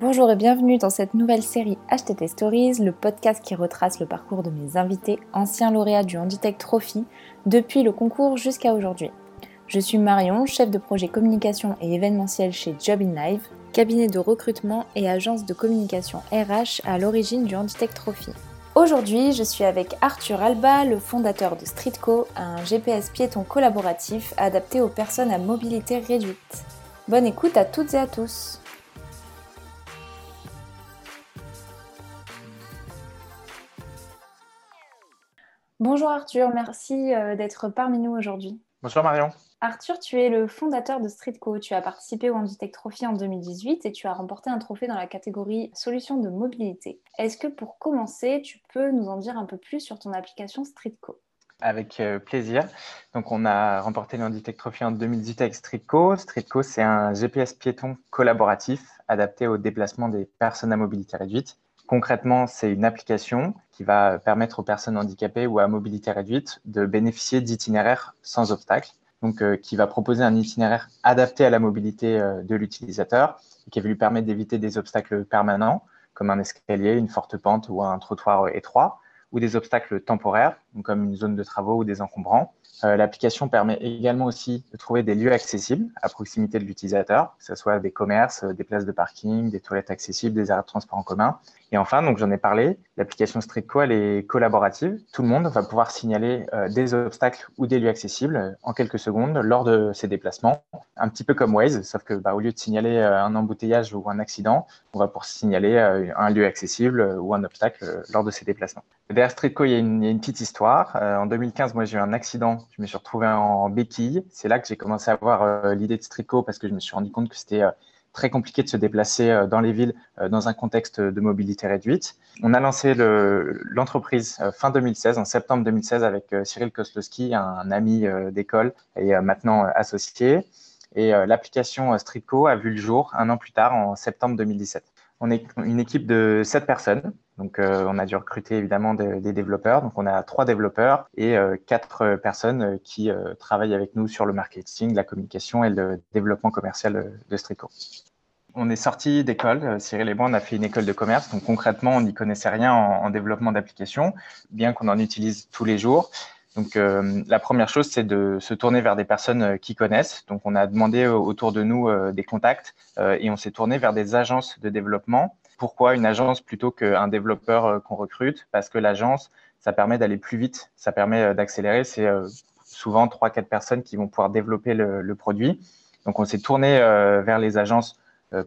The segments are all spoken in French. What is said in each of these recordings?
Bonjour et bienvenue dans cette nouvelle série HTT Stories, le podcast qui retrace le parcours de mes invités, anciens lauréats du Handitech Trophy, depuis le concours jusqu'à aujourd'hui. Je suis Marion, chef de projet communication et événementiel chez Job in Live, cabinet de recrutement et agence de communication RH à l'origine du Handitech Trophy. Aujourd'hui, je suis avec Arthur Alba, le fondateur de Streetco, un GPS piéton collaboratif adapté aux personnes à mobilité réduite. Bonne écoute à toutes et à tous. Bonjour Arthur, merci euh, d'être parmi nous aujourd'hui. Bonjour Marion. Arthur, tu es le fondateur de Streetco. Tu as participé au Handitech Trophy en 2018 et tu as remporté un trophée dans la catégorie solutions de mobilité. Est-ce que pour commencer, tu peux nous en dire un peu plus sur ton application Streetco avec euh, plaisir. Donc, on a remporté le Handitech Trophy en 2018 avec Streetco. Streetco, c'est un GPS piéton collaboratif adapté au déplacement des personnes à mobilité réduite. Concrètement, c'est une application qui va permettre aux personnes handicapées ou à mobilité réduite de bénéficier d'itinéraires sans obstacle, donc euh, qui va proposer un itinéraire adapté à la mobilité euh, de l'utilisateur et qui va lui permettre d'éviter des obstacles permanents comme un escalier, une forte pente ou un trottoir étroit, ou des obstacles temporaires, comme une zone de travaux ou des encombrants. Euh, l'application permet également aussi de trouver des lieux accessibles à proximité de l'utilisateur, que ce soit des commerces, des places de parking, des toilettes accessibles, des arrêts de transport en commun, et enfin, donc j'en ai parlé, l'application Streetco, elle est collaborative. Tout le monde va pouvoir signaler euh, des obstacles ou des lieux accessibles euh, en quelques secondes lors de ses déplacements. Un petit peu comme Waze, sauf que bah, au lieu de signaler euh, un embouteillage ou un accident, on va pour signaler un lieu accessible ou un obstacle lors de ses déplacements. Derrière Streetco, il y a une petite histoire. en 2015, moi, j'ai eu un accident. Je me suis retrouvé en béquille. C'est là que j'ai commencé à avoir l'idée de Streetco parce que je me suis rendu compte que c'était très compliqué de se déplacer euh, dans les villes euh, dans un contexte de mobilité réduite. On a lancé l'entreprise euh, fin 2016, en septembre 2016, avec Cyril Koslowski, un ami d'école et maintenant associé. Et l'application Streetco a vu le jour un an plus tard, en septembre 2017. On est une équipe de sept personnes. Donc, euh, on a dû recruter évidemment des, développeurs. Donc, on a trois développeurs et euh, quatre personnes qui euh, travaillent avec nous sur le marketing, la communication et le développement commercial de Strico. On est sorti d'école. Cyril et moi, on a fait une école de commerce. Donc, concrètement, on n'y connaissait rien en, en développement d'applications, bien qu'on en utilise tous les jours. Donc, euh, la première chose, c'est de se tourner vers des personnes euh, qui connaissent. Donc, on a demandé euh, autour de nous des contacts et on s'est tourné vers des agences de développement. Pourquoi une agence plutôt qu'un développeur qu'on recrute? Parce que l'agence, ça permet d'aller plus vite, ça permet d'accélérer. C'est souvent trois, quatre personnes qui vont pouvoir développer le, le produit. Donc, on s'est tourné vers les agences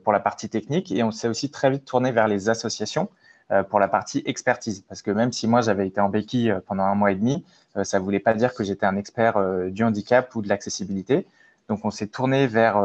pour la partie technique et on s'est aussi très vite tourné vers les associations euh, pour la partie expertise. Parce que même si moi, j'avais été en béquille euh, pendant un mois et demi, euh, ça ne voulait pas dire que j'étais un expert du handicap ou de l'accessibilité. Donc, on s'est tourné vers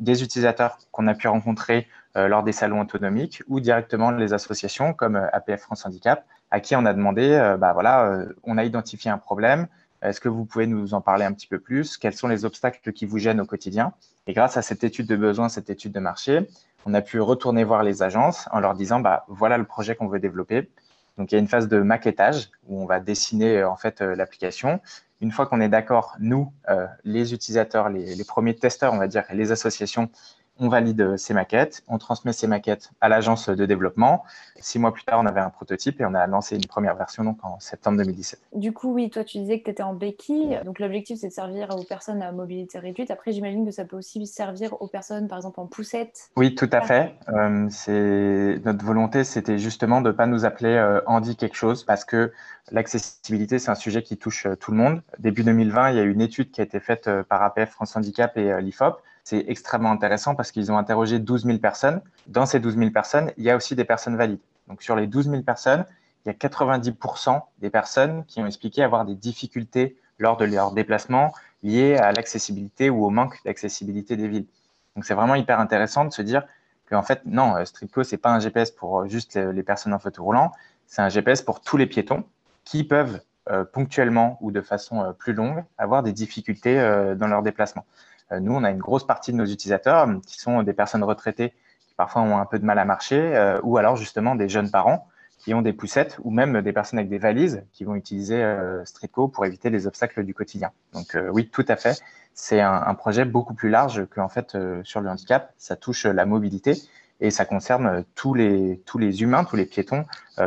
des utilisateurs qu'on a pu rencontrer lors des salons autonomiques ou directement les associations comme APF France Handicap, à qui on a demandé, bah voilà, on a identifié un problème, est-ce que vous pouvez nous en parler un petit peu plus? Quels sont les obstacles qui vous gênent au quotidien? Et grâce à cette étude de besoin, cette étude de marché, on a pu retourner voir les agences en leur disant bah, voilà le projet qu'on veut développer. Donc il y a une phase de maquettage où on va dessiner euh, en fait euh, l'application. Une fois qu'on est d'accord, nous, euh, les utilisateurs, les, premiers testeurs, on va dire, les associations, on valide ces maquettes, on transmet ces maquettes à l'agence de développement. Six mois plus tard, on avait un prototype et on a lancé une première version donc en septembre 2017. Du coup, oui, toi, tu disais que tu étais en béquille. Donc, l'objectif, c'est de servir aux personnes à mobilité réduite. Après, j'imagine que ça peut aussi servir aux personnes, par exemple, en poussette. Oui, tout à fait. Euh, c'est notre volonté, c'était justement de ne pas nous appeler euh, Andy quelque chose parce que l'accessibilité, c'est un sujet qui touche euh, tout le monde. Début 2020, il y a eu une étude qui a été faite euh, par APF France Handicap et l'IFOP c'est extrêmement intéressant parce qu'ils ont interrogé 12 000 personnes. Dans ces 12 000 personnes, il y a aussi des personnes valides. Donc sur les 12 000 personnes, il y a 90% des personnes qui ont expliqué avoir des difficultés lors de leur déplacement liées à l'accessibilité ou au manque d'accessibilité des villes. Donc c'est vraiment hyper intéressant de se dire qu'en fait, non, euh, Streetco, c'est pas un GPS pour euh, juste les personnes en fauteuil roulant, c'est un GPS pour tous les piétons qui peuvent euh, ponctuellement ou de façon plus longue avoir des difficultés dans leur déplacement. Euh, nous, on a une grosse partie de nos utilisateurs euh, qui sont des personnes retraitées qui parfois ont un peu de mal à marcher, euh, ou alors justement des jeunes parents qui ont des poussettes, ou même des personnes avec des valises qui vont utiliser Streetco pour éviter les obstacles du quotidien. Donc oui, tout à fait. C'est un, projet beaucoup plus large qu'en fait sur le handicap. Ça touche la mobilité et ça concerne tous les, tous les humains, tous les piétons,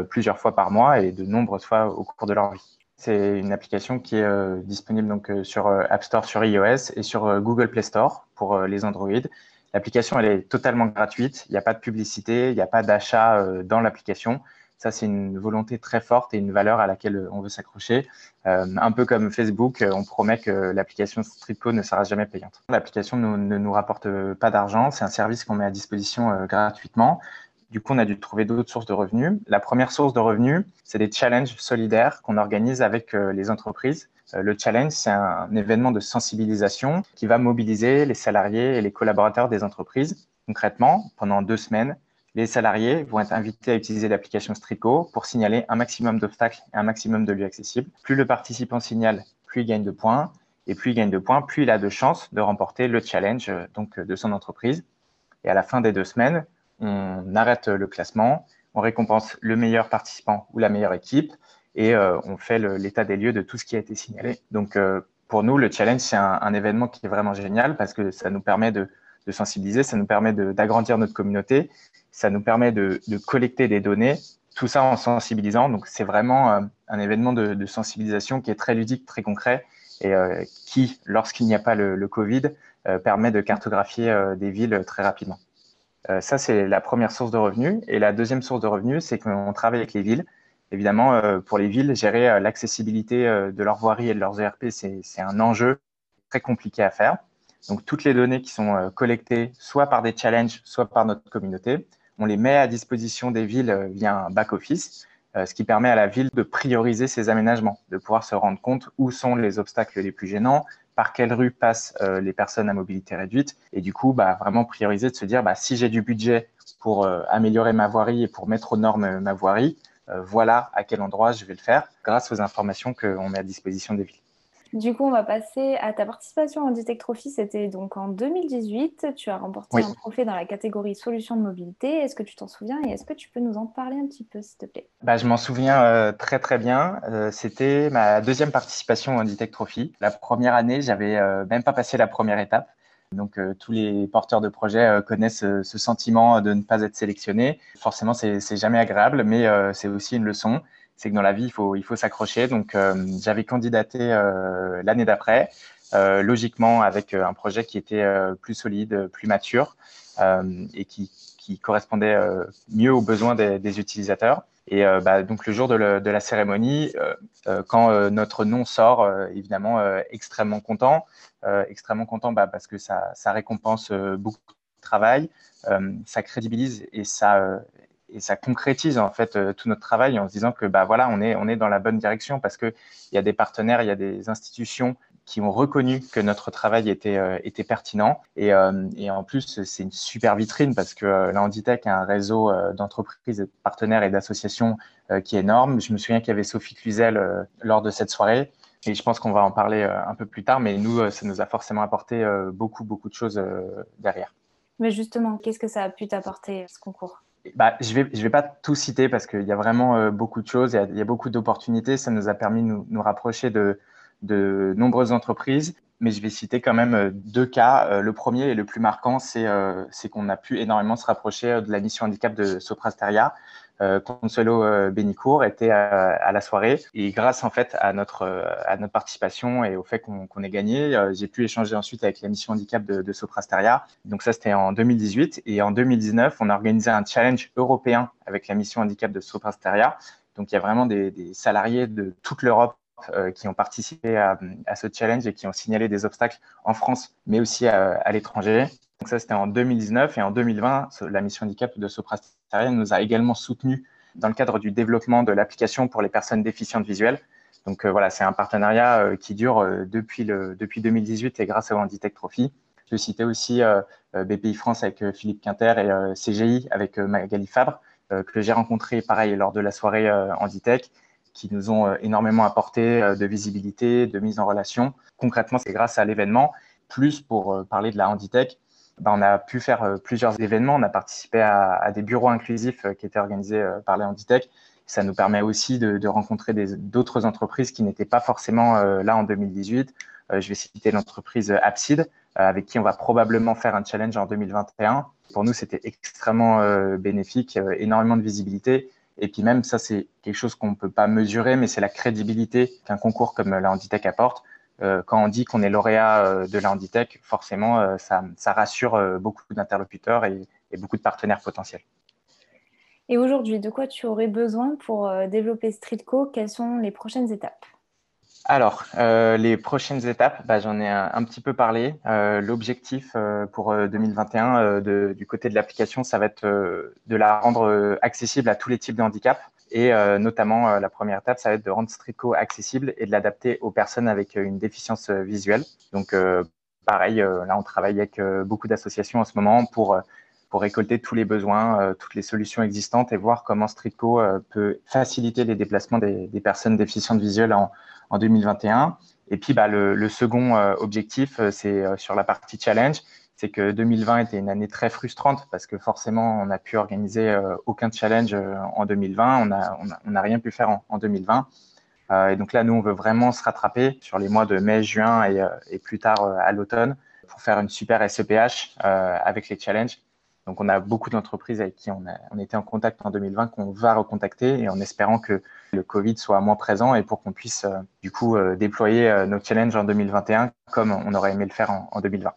plusieurs fois par mois et de nombreuses fois au cours de leur vie. C'est une application qui est disponible donc sur App Store sur iOS et sur Google Play Store pour les Android. L'application est totalement gratuite, il n'y a pas de publicité, il n'y a pas d'achat dans l'application. Ça, c'est une volonté très forte et une valeur à laquelle on veut s'accrocher. Euh, un peu comme Facebook, on promet que l'application Streetco ne sera jamais payante. L'application ne nous rapporte pas d'argent, c'est un service qu'on met à disposition euh, gratuitement. Du coup, on a dû trouver d'autres sources de revenus. La première source de revenus, c'est des challenges solidaires qu'on organise avec euh, les entreprises. Le challenge, c'est un événement de sensibilisation qui va mobiliser les salariés et les collaborateurs des entreprises. Concrètement, pendant deux semaines, les salariés vont être invités à utiliser l'application Strico pour signaler un maximum d'obstacles et un maximum de lieux accessibles. Plus le participant signale, plus il gagne de points. Et plus il gagne de points, plus il a de chances de remporter le challenge euh, donc, de son entreprise. Et à la fin des deux semaines, on arrête le classement, on récompense le meilleur participant ou la meilleure équipe et euh, on fait l'état des lieux de tout ce qui a été signalé. Donc, euh, pour nous, le challenge, c'est un, événement qui est vraiment génial parce que ça nous permet de, sensibiliser, ça nous permet d'agrandir notre communauté ça nous permet de, collecter des données, tout ça en sensibilisant. Donc, c'est vraiment euh, un événement de, sensibilisation qui est très ludique, très concret et qui, lorsqu'il n'y a pas le, Covid, permet de cartographier des villes très rapidement. Ça, c'est la première source de revenus. Et la deuxième source de revenus, c'est qu'on travaille avec les villes. Évidemment, pour les villes, gérer l'accessibilité de leurs voiries et de leurs ERP, c'est un enjeu très compliqué à faire. Donc, toutes les données qui sont collectées, soit par des challenges, soit par notre communauté, on les met à disposition des villes euh, via un back-office, euh, ce qui permet à la ville de prioriser ses aménagements, de pouvoir se rendre compte où sont les obstacles les plus gênants, par quelle rue passent euh, les personnes à mobilité réduite, et du coup, bah, vraiment prioriser, de se dire, bah, si j'ai du budget pour améliorer ma voirie et pour mettre aux normes ma voirie, voilà à quel endroit je vais le faire grâce aux informations qu'on met à disposition des villes. Du coup, on va passer à ta participation en Detect Trophy. C'était donc en 2018. Tu as remporté un trophée dans la catégorie solutions de mobilité. Est-ce que tu t'en souviens et est-ce que tu peux nous en parler un petit peu, s'il te plaît? Bah, Je m'en souviens euh, très très bien. Euh, c'était ma deuxième participation en Detect Trophy. La première année, j'avais euh, même pas passé la première étape. Donc tous les porteurs de projets connaissent ce sentiment de ne pas être sélectionné. Forcément, c'est jamais agréable, mais c'est aussi une leçon c'est que dans la vie, il faut, il faut s'accrocher. Donc, euh, j'avais candidaté euh, l'année d'après, euh, logiquement avec un projet qui était plus solide, plus mature et qui, correspondait mieux aux besoins des, utilisateurs. Et bah, donc le jour de, la cérémonie, quand notre nom sort, évidemment extrêmement content, extrêmement content bah, parce que ça récompense beaucoup de travail, ça crédibilise et ça et ça concrétise en fait euh, tout notre travail en se disant que bah voilà on est on est dans la bonne direction parce que il y a des partenaires il y a des institutions qui ont reconnu que notre travail était euh, était pertinent. Et, euh, et en plus c'est une super vitrine parce que la Handitech a un réseau d'entreprises de partenaires et d'associations qui est énorme. Je me souviens qu'il y avait Sophie Cluzel lors de cette soirée et je pense qu'on va en parler un peu plus tard mais nous ça nous a forcément apporté beaucoup beaucoup de choses derrière. Mais justement qu'est-ce que ça a pu t'apporter ce concours? Bah, je ne vais, pas tout citer parce qu'il y a vraiment euh, beaucoup de choses, il y a, beaucoup d'opportunités. Ça nous a permis de nous, rapprocher de, nombreuses entreprises. Mais je vais citer quand même euh, deux cas. Euh, le premier et le plus marquant, c'est qu'on a pu énormément se rapprocher de la mission handicap de Soprasteria euh, Consuelo euh, Benicourt était à, la soirée et grâce en fait à notre à notre participation et au fait qu'on ait gagné, euh, j'ai pu échanger ensuite avec la mission handicap de, de Soprasteria. Donc ça c'était en 2018 et en 2019 on a organisé un challenge européen avec la mission handicap de Soprasteria. Donc il y a vraiment des, des salariés de toute l'Europe qui ont participé à, ce challenge et qui ont signalé des obstacles en France, mais aussi à, l'étranger. Donc ça, c'était en 2019 et en 2020, la mission handicap de Soprasteria nous a également soutenu dans le cadre du développement de l'application pour les personnes déficientes visuelles. Donc euh, voilà, c'est un partenariat euh, qui dure euh, depuis, le, depuis 2018 et grâce au Handitech Trophy. Je citais aussi BPI France avec Philippe Quinter et CGI avec Magali Fabre, que j'ai rencontré pareil lors de la soirée Handitech, qui nous ont énormément apporté de visibilité, de mise en relation. Concrètement, c'est grâce à l'événement. Plus pour parler de la Handitech, ben, on a pu faire euh, plusieurs événements. On a participé à, des bureaux inclusifs euh, qui étaient organisés euh, par les Handitech. Ça nous permet aussi de, rencontrer d'autres entreprises qui n'étaient pas forcément là en 2018. je vais citer l'entreprise Abside, avec qui on va probablement faire un challenge en 2021. Pour nous, c'était extrêmement bénéfique, énormément de visibilité. Et puis même, ça, c'est quelque chose qu'on ne peut pas mesurer, mais c'est la crédibilité qu'un concours comme la Handitech apporte. Euh, quand on dit qu'on est lauréat euh, de la Handitech, forcément, euh, ça, ça, rassure beaucoup d'interlocuteurs et, et, beaucoup de partenaires potentiels. Et aujourd'hui, de quoi tu aurais besoin pour développer Streetco? Quelles sont les prochaines étapes? Alors, euh, les prochaines étapes, bah, j'en ai un, petit peu parlé. Euh, L'objectif euh, pour 2021 du côté de l'application, ça va être de la rendre accessible à tous les types de handicap. Et notamment, la première étape, ça va être de rendre Streetco accessible et de l'adapter aux personnes avec une déficience visuelle. Donc, pareil, là, on travaille avec beaucoup d'associations en ce moment pour pour récolter tous les besoins, toutes les solutions existantes et voir comment Streetco peut faciliter les déplacements des, personnes déficientes visuelles en, en 2021. Et puis, bah, le, second euh, objectif, euh, c'est euh, sur la partie challenge, c'est que 2020 était une année très frustrante parce que forcément, on n'a pu organiser aucun challenge en 2020, on n'a rien pu faire en, 2020. et donc là, nous, on veut vraiment se rattraper sur les mois de mai, juin et plus tard à l'automne pour faire une super SEPH avec les challenges donc, on a beaucoup d'entreprises avec qui on, a, on était en contact en 2020 qu'on va recontacter et en espérant que le Covid soit moins présent et pour qu'on puisse euh, du coup euh, déployer euh, nos challenges en 2021 comme on aurait aimé le faire en, 2020.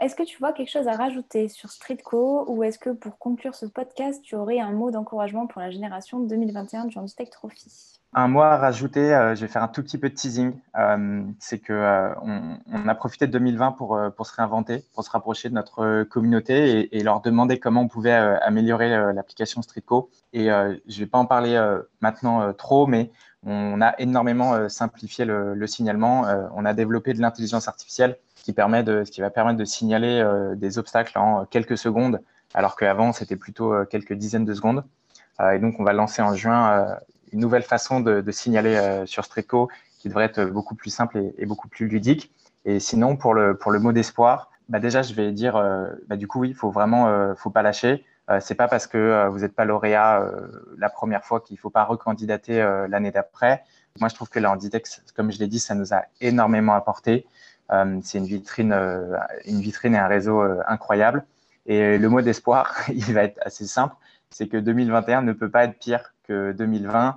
Est-ce que tu vois quelque chose à rajouter sur Streetco ou est-ce que pour conclure ce podcast, tu aurais un mot d'encouragement pour la génération 2021 du Tech Trophy? Un mot à rajouter, euh, je vais faire un tout petit peu de teasing. Euh, c'est que euh, a profité de 2020 pour, pour se réinventer, pour se rapprocher de notre communauté et, leur demander comment on pouvait améliorer l'application Streetco. Et je ne vais pas en parler maintenant trop, mais on a énormément simplifié le, signalement. on a développé de l'intelligence artificielle qui, permet de, ce qui va permettre de signaler des obstacles en quelques secondes, alors qu'avant, c'était plutôt quelques dizaines de secondes. et donc, on va lancer en juin une nouvelle façon de, signaler euh, sur Streetco qui devrait être beaucoup plus simple et, beaucoup plus ludique. Et sinon, pour le, pour le mot d'espoir, bah déjà, je vais dire, euh, bah du coup, oui, il faut vraiment, euh, faut pas lâcher. c'est pas parce que vous n'êtes pas lauréat la première fois qu'il faut pas recandidater l'année d'après. Moi, je trouve que la Handitex, comme je l'ai dit, ça nous a énormément apporté. C'est une vitrine, une vitrine et un réseau incroyable. Et le mot d'espoir, il va être assez simple, c'est que 2021 ne peut pas être pire 2020.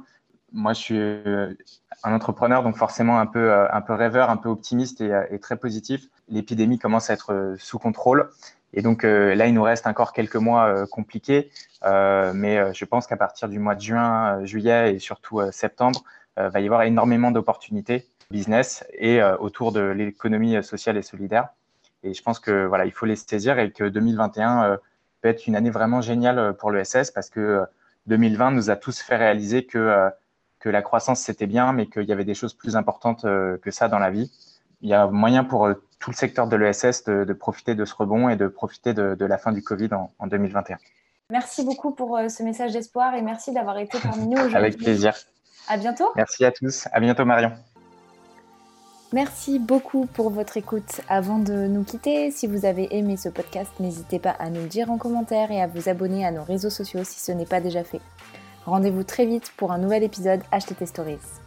Moi, je suis euh, un entrepreneur, donc forcément un peu, euh, un peu rêveur, un peu optimiste et, euh, très positif. L'épidémie commence à être sous contrôle. Et donc là, il nous reste encore quelques mois compliqués, mais je pense qu'à partir du mois de juin, juillet et surtout septembre, va y avoir énormément d'opportunités business et autour de l'économie sociale et solidaire. Et je pense que voilà, il faut les saisir et que 2021 peut être une année vraiment géniale pour le SS parce que 2020 nous a tous fait réaliser que, euh, que la croissance, c'était bien, mais qu'il y avait des choses plus importantes euh, que ça dans la vie. Il y a moyen pour euh, tout le secteur de l'ESS de, de, profiter de ce rebond et de profiter de, de la fin du Covid en, en 2021. Merci beaucoup pour ce message d'espoir et merci d'avoir été parmi nous aujourd'hui. Avec plaisir. À bientôt. Merci à tous. À bientôt, Marion. Merci beaucoup pour votre écoute. Avant de nous quitter, si vous avez aimé ce podcast, n'hésitez pas à nous le dire en commentaire et à vous abonner à nos réseaux sociaux si ce n'est pas déjà fait. Rendez-vous très vite pour un nouvel épisode HTT Stories.